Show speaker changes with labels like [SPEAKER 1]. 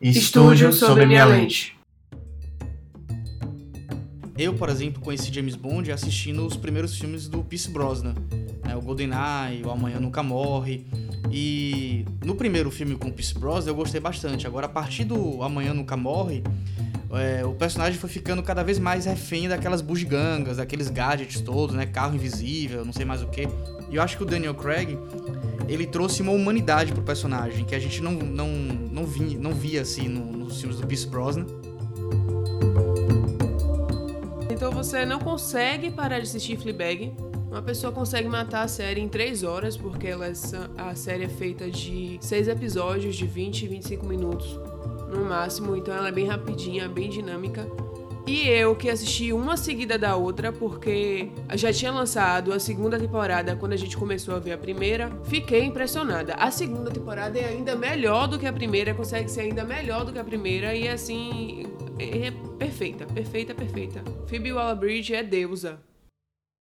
[SPEAKER 1] Estúdio sobre minha lente.
[SPEAKER 2] Eu, por exemplo, conheci James Bond assistindo os primeiros filmes do Pierce Brosnan, né? o GoldenEye, o Amanhã Nunca Morre. E no primeiro filme com o Pierce Brosnan eu gostei bastante. Agora, a partir do Amanhã Nunca Morre, é, o personagem foi ficando cada vez mais refém daquelas bugigangas, daqueles gadgets todos, né? Carro invisível, não sei mais o que. E eu acho que o Daniel Craig, ele trouxe uma humanidade pro personagem, que a gente não, não, não, via, não via assim no, nos filmes do Pierce Brosnan.
[SPEAKER 3] Então você não consegue parar de assistir Fleabag. Uma pessoa consegue matar a série em 3 horas, porque ela, é a série é feita de 6 episódios de 20 e 25 minutos no máximo, então ela é bem rapidinha, bem dinâmica. E eu que assisti uma seguida da outra, porque já tinha lançado a segunda temporada quando a gente começou a ver a primeira, fiquei impressionada. A segunda temporada é ainda melhor do que a primeira, consegue ser ainda melhor do que a primeira, e assim, é perfeita, perfeita, perfeita. Phoebe Waller-Bridge é deusa.